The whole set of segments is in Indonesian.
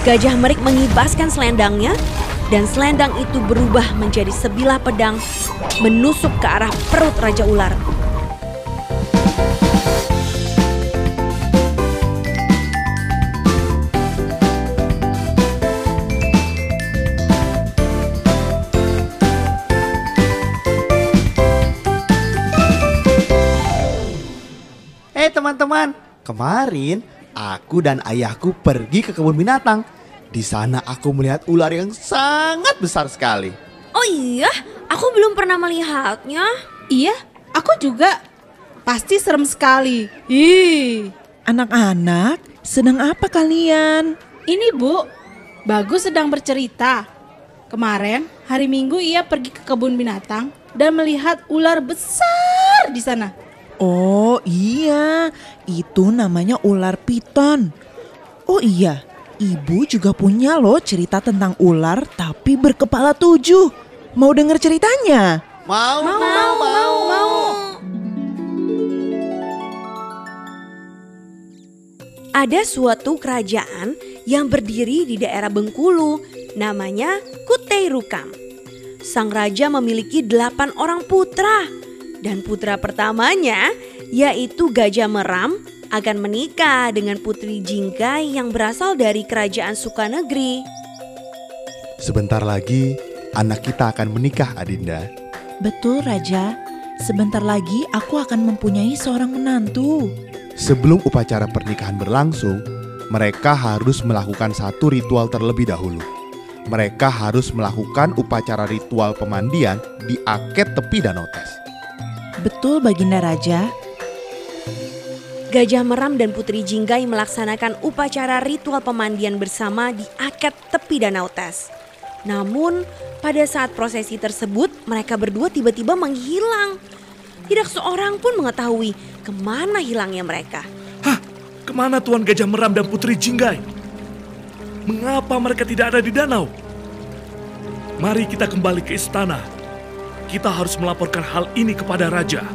Gajah Merik mengibaskan selendangnya dan selendang itu berubah menjadi sebilah pedang menusuk ke arah perut Raja Ular. Eh teman-teman, kemarin aku dan ayahku pergi ke kebun binatang. Di sana aku melihat ular yang sangat besar sekali. Oh iya, aku belum pernah melihatnya. Iya, aku juga. Pasti serem sekali. Ih. Anak-anak, sedang apa kalian? Ini Bu, Bagus sedang bercerita. Kemarin, hari Minggu ia pergi ke kebun binatang dan melihat ular besar di sana. Oh iya, itu namanya ular piton. Oh iya, ibu juga punya loh cerita tentang ular tapi berkepala tujuh. Mau denger ceritanya? Mau, Mau, mau, mau, mau. Ada suatu kerajaan yang berdiri di daerah Bengkulu, namanya Kutei Rukam. Sang raja memiliki delapan orang putra, dan putra pertamanya, yaitu Gajah Meram, akan menikah dengan putri Jingkai yang berasal dari kerajaan Sukanegeri. Sebentar lagi anak kita akan menikah, Adinda. Betul Raja, sebentar lagi aku akan mempunyai seorang menantu. Sebelum upacara pernikahan berlangsung, mereka harus melakukan satu ritual terlebih dahulu. Mereka harus melakukan upacara ritual pemandian di aket tepi danau tes. Betul Baginda Raja, Gajah Meram dan Putri Jinggai melaksanakan upacara ritual pemandian bersama di aket tepi danau tes. Namun, pada saat prosesi tersebut, mereka berdua tiba-tiba menghilang. Tidak seorang pun mengetahui ke mana hilangnya mereka. Hah? Ke mana Tuan Gajah Meram dan Putri Jinggai? Mengapa mereka tidak ada di danau? Mari kita kembali ke istana. Kita harus melaporkan hal ini kepada Raja.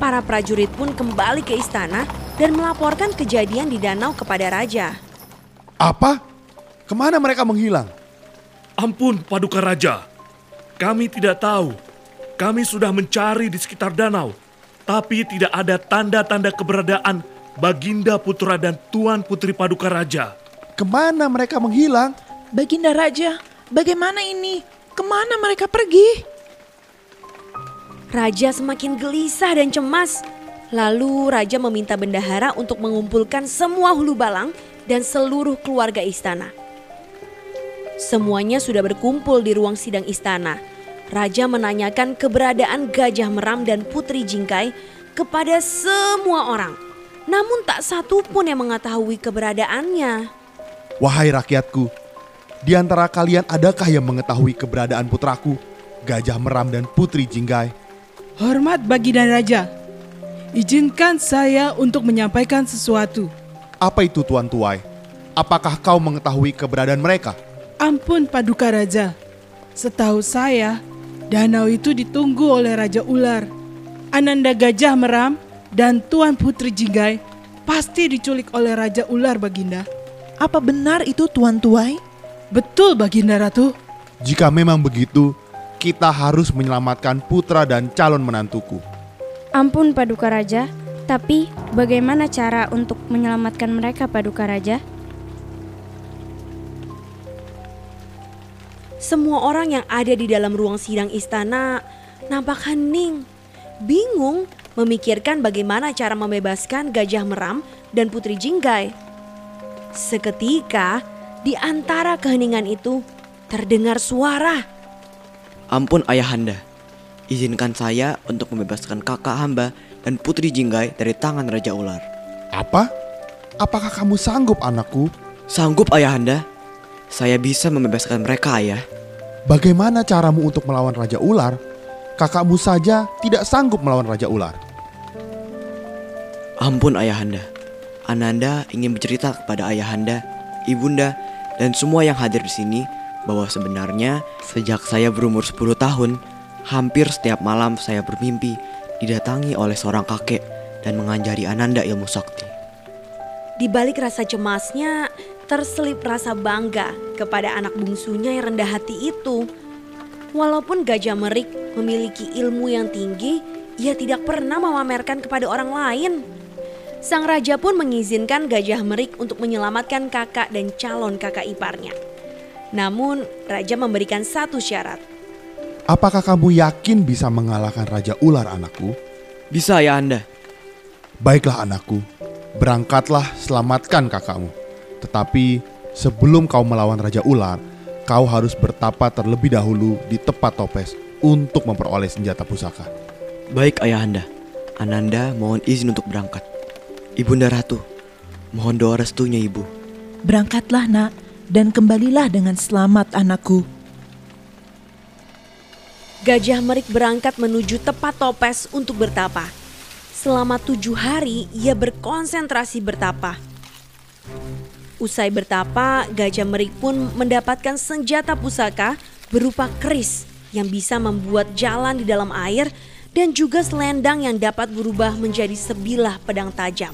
Para prajurit pun kembali ke istana dan melaporkan kejadian di danau kepada raja. Apa? Ke mana mereka menghilang? Ampun, Paduka Raja. Kami tidak tahu. Kami sudah mencari di sekitar danau, tapi tidak ada tanda-tanda keberadaan Baginda Putra dan Tuan Putri Paduka Raja. Ke mana mereka menghilang? Baginda Raja, bagaimana ini? Ke mana mereka pergi? Raja semakin gelisah dan cemas. Lalu raja meminta bendahara untuk mengumpulkan semua hulu balang dan seluruh keluarga istana. Semuanya sudah berkumpul di ruang sidang istana. Raja menanyakan keberadaan Gajah Meram dan Putri Jingkai kepada semua orang. Namun tak satu pun yang mengetahui keberadaannya. Wahai rakyatku, di antara kalian adakah yang mengetahui keberadaan putraku, Gajah Meram dan Putri Jinggai? Hormat Baginda Raja. Izinkan saya untuk menyampaikan sesuatu. Apa itu Tuan Tuai? Apakah kau mengetahui keberadaan mereka? Ampun Paduka Raja. Setahu saya, danau itu ditunggu oleh Raja Ular. Ananda Gajah Meram dan Tuan Putri Jinggai pasti diculik oleh Raja Ular Baginda. Apa benar itu Tuan Tuai? Betul Baginda Ratu. Jika memang begitu, kita harus menyelamatkan putra dan calon menantuku. Ampun Paduka Raja, tapi bagaimana cara untuk menyelamatkan mereka Paduka Raja? Semua orang yang ada di dalam ruang sidang istana nampak hening, bingung memikirkan bagaimana cara membebaskan Gajah Meram dan Putri Jinggai. Seketika di antara keheningan itu terdengar suara. Ampun ayahanda, izinkan saya untuk membebaskan kakak hamba dan putri Jinggai dari tangan Raja Ular. Apa? Apakah kamu sanggup anakku? Sanggup ayahanda? Saya bisa membebaskan mereka ayah. Bagaimana caramu untuk melawan Raja Ular? Kakakmu saja tidak sanggup melawan Raja Ular. Ampun ayahanda, Ananda ingin bercerita kepada ayahanda, ibunda, dan semua yang hadir di sini bahwa sebenarnya sejak saya berumur 10 tahun, hampir setiap malam saya bermimpi didatangi oleh seorang kakek dan mengajari Ananda ilmu sakti. Di balik rasa cemasnya, terselip rasa bangga kepada anak bungsunya yang rendah hati itu. Walaupun Gajah Merik memiliki ilmu yang tinggi, ia tidak pernah memamerkan kepada orang lain. Sang raja pun mengizinkan Gajah Merik untuk menyelamatkan kakak dan calon kakak iparnya. Namun, raja memberikan satu syarat. Apakah kamu yakin bisa mengalahkan Raja Ular anakku? Bisa ya Anda? Baiklah anakku, berangkatlah selamatkan kakakmu. Tetapi sebelum kau melawan Raja Ular, kau harus bertapa terlebih dahulu di tempat topes untuk memperoleh senjata pusaka. Baik Ayahanda. Ananda mohon izin untuk berangkat. Ibunda Ratu, mohon doa restunya Ibu. Berangkatlah nak, dan kembalilah dengan selamat anakku. Gajah Merik berangkat menuju tepat topes untuk bertapa. Selama tujuh hari ia berkonsentrasi bertapa. Usai bertapa, Gajah Merik pun mendapatkan senjata pusaka berupa keris yang bisa membuat jalan di dalam air dan juga selendang yang dapat berubah menjadi sebilah pedang tajam.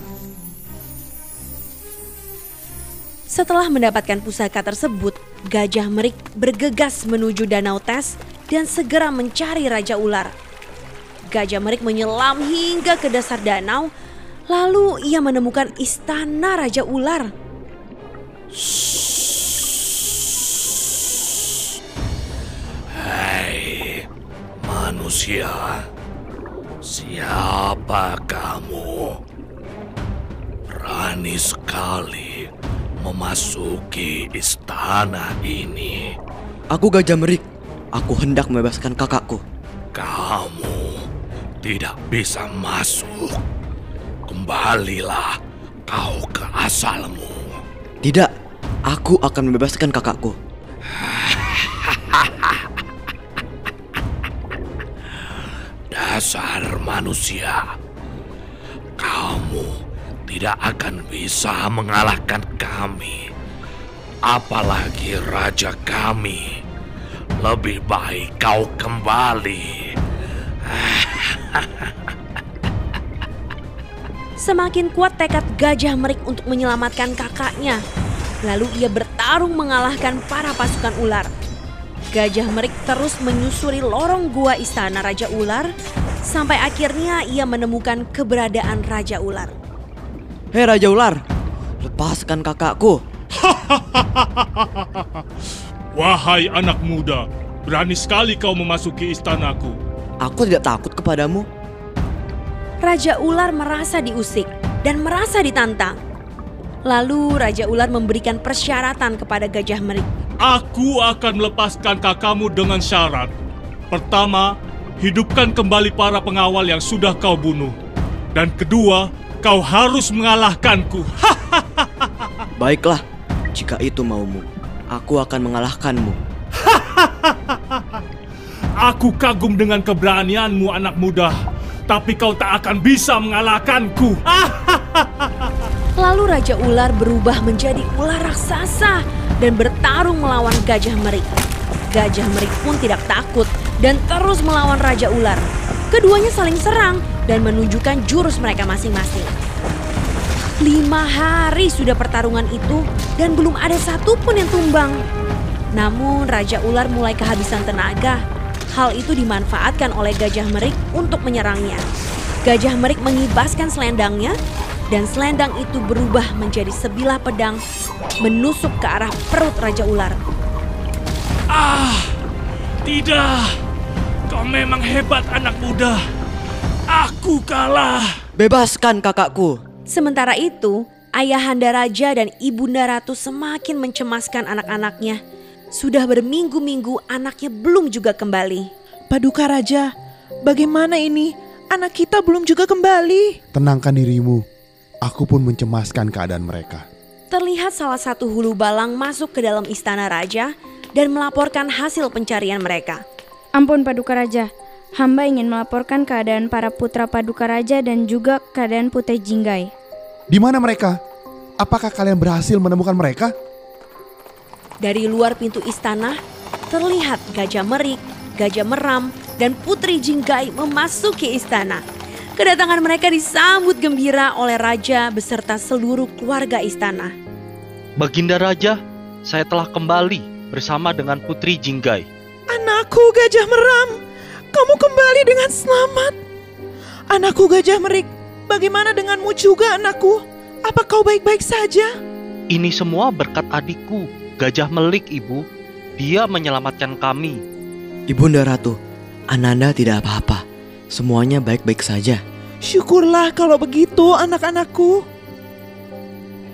Setelah mendapatkan pusaka tersebut, Gajah Merik bergegas menuju Danau Tes dan segera mencari Raja Ular. Gajah Merik menyelam hingga ke dasar danau, lalu ia menemukan istana Raja Ular. Hei, manusia, siapa kamu? Berani sekali memasuki istana ini. Aku Gajah Merik. Aku hendak membebaskan kakakku. Kamu tidak bisa masuk. Kembalilah kau ke asalmu. Tidak, aku akan membebaskan kakakku. Dasar manusia, kamu tidak akan bisa mengalahkan kami. Apalagi raja kami. Lebih baik kau kembali. Semakin kuat tekad Gajah Merik untuk menyelamatkan kakaknya. Lalu ia bertarung mengalahkan para pasukan ular. Gajah Merik terus menyusuri lorong gua istana Raja Ular sampai akhirnya ia menemukan keberadaan Raja Ular. Hei Raja Ular, lepaskan kakakku. Wahai anak muda, berani sekali kau memasuki istanaku. Aku tidak takut kepadamu. Raja Ular merasa diusik dan merasa ditantang. Lalu Raja Ular memberikan persyaratan kepada Gajah Merik. Aku akan melepaskan kakakmu dengan syarat. Pertama, hidupkan kembali para pengawal yang sudah kau bunuh. Dan kedua, kau harus mengalahkanku. Baiklah, jika itu maumu, aku akan mengalahkanmu. Aku kagum dengan keberanianmu anak muda. Tapi kau tak akan bisa mengalahkanku. Lalu Raja Ular berubah menjadi ular raksasa dan bertarung melawan Gajah Merik. Gajah Merik pun tidak takut dan terus melawan Raja Ular. Keduanya saling serang dan menunjukkan jurus mereka masing-masing. Lima hari sudah pertarungan itu dan belum ada satupun yang tumbang. Namun Raja Ular mulai kehabisan tenaga. Hal itu dimanfaatkan oleh Gajah Merik untuk menyerangnya. Gajah Merik mengibaskan selendangnya dan selendang itu berubah menjadi sebilah pedang menusuk ke arah perut Raja Ular. Ah, tidak. Kau memang hebat anak muda. Aku kalah. Bebaskan kakakku. Sementara itu, Ayahanda Raja dan Ibunda Ratu semakin mencemaskan anak-anaknya. Sudah berminggu-minggu anaknya belum juga kembali. Paduka Raja, bagaimana ini? Anak kita belum juga kembali. Tenangkan dirimu. Aku pun mencemaskan keadaan mereka. Terlihat salah satu hulu balang masuk ke dalam istana raja dan melaporkan hasil pencarian mereka. Ampun Paduka Raja, hamba ingin melaporkan keadaan para putra Paduka Raja dan juga keadaan Putri Jinggai. Di mana mereka? Apakah kalian berhasil menemukan mereka? Dari luar pintu istana, terlihat Gajah Merik, Gajah Meram, dan Putri Jinggai memasuki istana. Kedatangan mereka disambut gembira oleh raja beserta seluruh keluarga istana. Baginda Raja, saya telah kembali bersama dengan Putri Jinggai. Anakku Gajah Meram, kamu kembali dengan selamat. Anakku Gajah Merik, bagaimana denganmu juga anakku? Apa kau baik-baik saja? Ini semua berkat adikku, Gajah Melik, Ibu. Dia menyelamatkan kami. Ibunda Ratu, Ananda tidak apa-apa. Semuanya baik-baik saja. Syukurlah kalau begitu anak-anakku.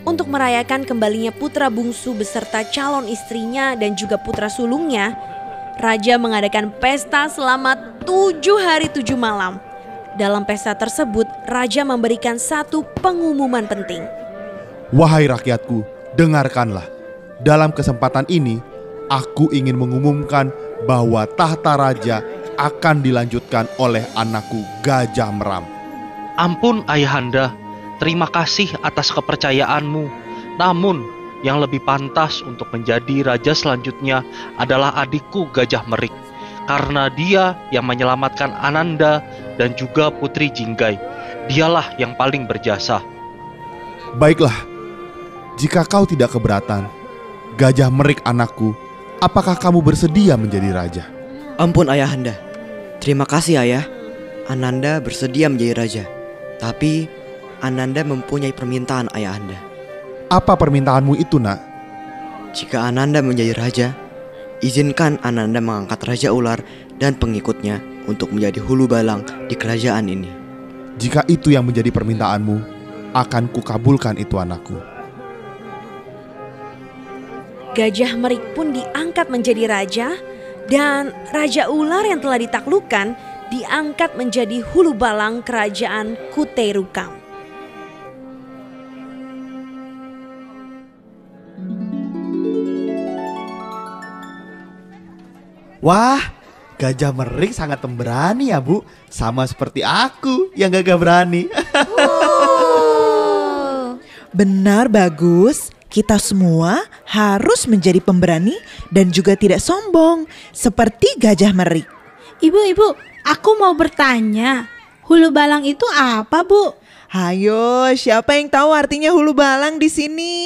Untuk merayakan kembalinya putra bungsu beserta calon istrinya dan juga putra sulungnya, Raja mengadakan pesta selama tujuh hari tujuh malam. Dalam pesta tersebut, Raja memberikan satu pengumuman penting. Wahai rakyatku, dengarkanlah. Dalam kesempatan ini, aku ingin mengumumkan bahwa tahta raja akan dilanjutkan oleh anakku Gajah Meram. Ampun Ayahanda, terima kasih atas kepercayaanmu. Namun, yang lebih pantas untuk menjadi raja selanjutnya adalah adikku Gajah Merik. Karena dia yang menyelamatkan Ananda dan juga Putri Jinggai. Dialah yang paling berjasa. Baiklah, jika kau tidak keberatan, Gajah Merik anakku, apakah kamu bersedia menjadi raja? Ampun ayahanda. Terima kasih ayah. Ananda bersedia menjadi raja. Tapi Ananda mempunyai permintaan ayahanda. Apa permintaanmu itu, Nak? Jika Ananda menjadi raja, izinkan Ananda mengangkat Raja Ular dan pengikutnya untuk menjadi hulu balang di kerajaan ini. Jika itu yang menjadi permintaanmu, akan kukabulkan itu anakku. Gajah Merik pun diangkat menjadi raja dan Raja Ular yang telah ditaklukkan diangkat menjadi hulu balang kerajaan Kuterukam. Wah, Gajah Merik sangat pemberani ya, Bu. Sama seperti aku yang gagah berani. Benar bagus. Kita semua harus menjadi pemberani dan juga tidak sombong seperti Gajah Merik. Ibu, ibu, aku mau bertanya. Hulu balang itu apa, Bu? Hayo, siapa yang tahu artinya hulu balang di sini?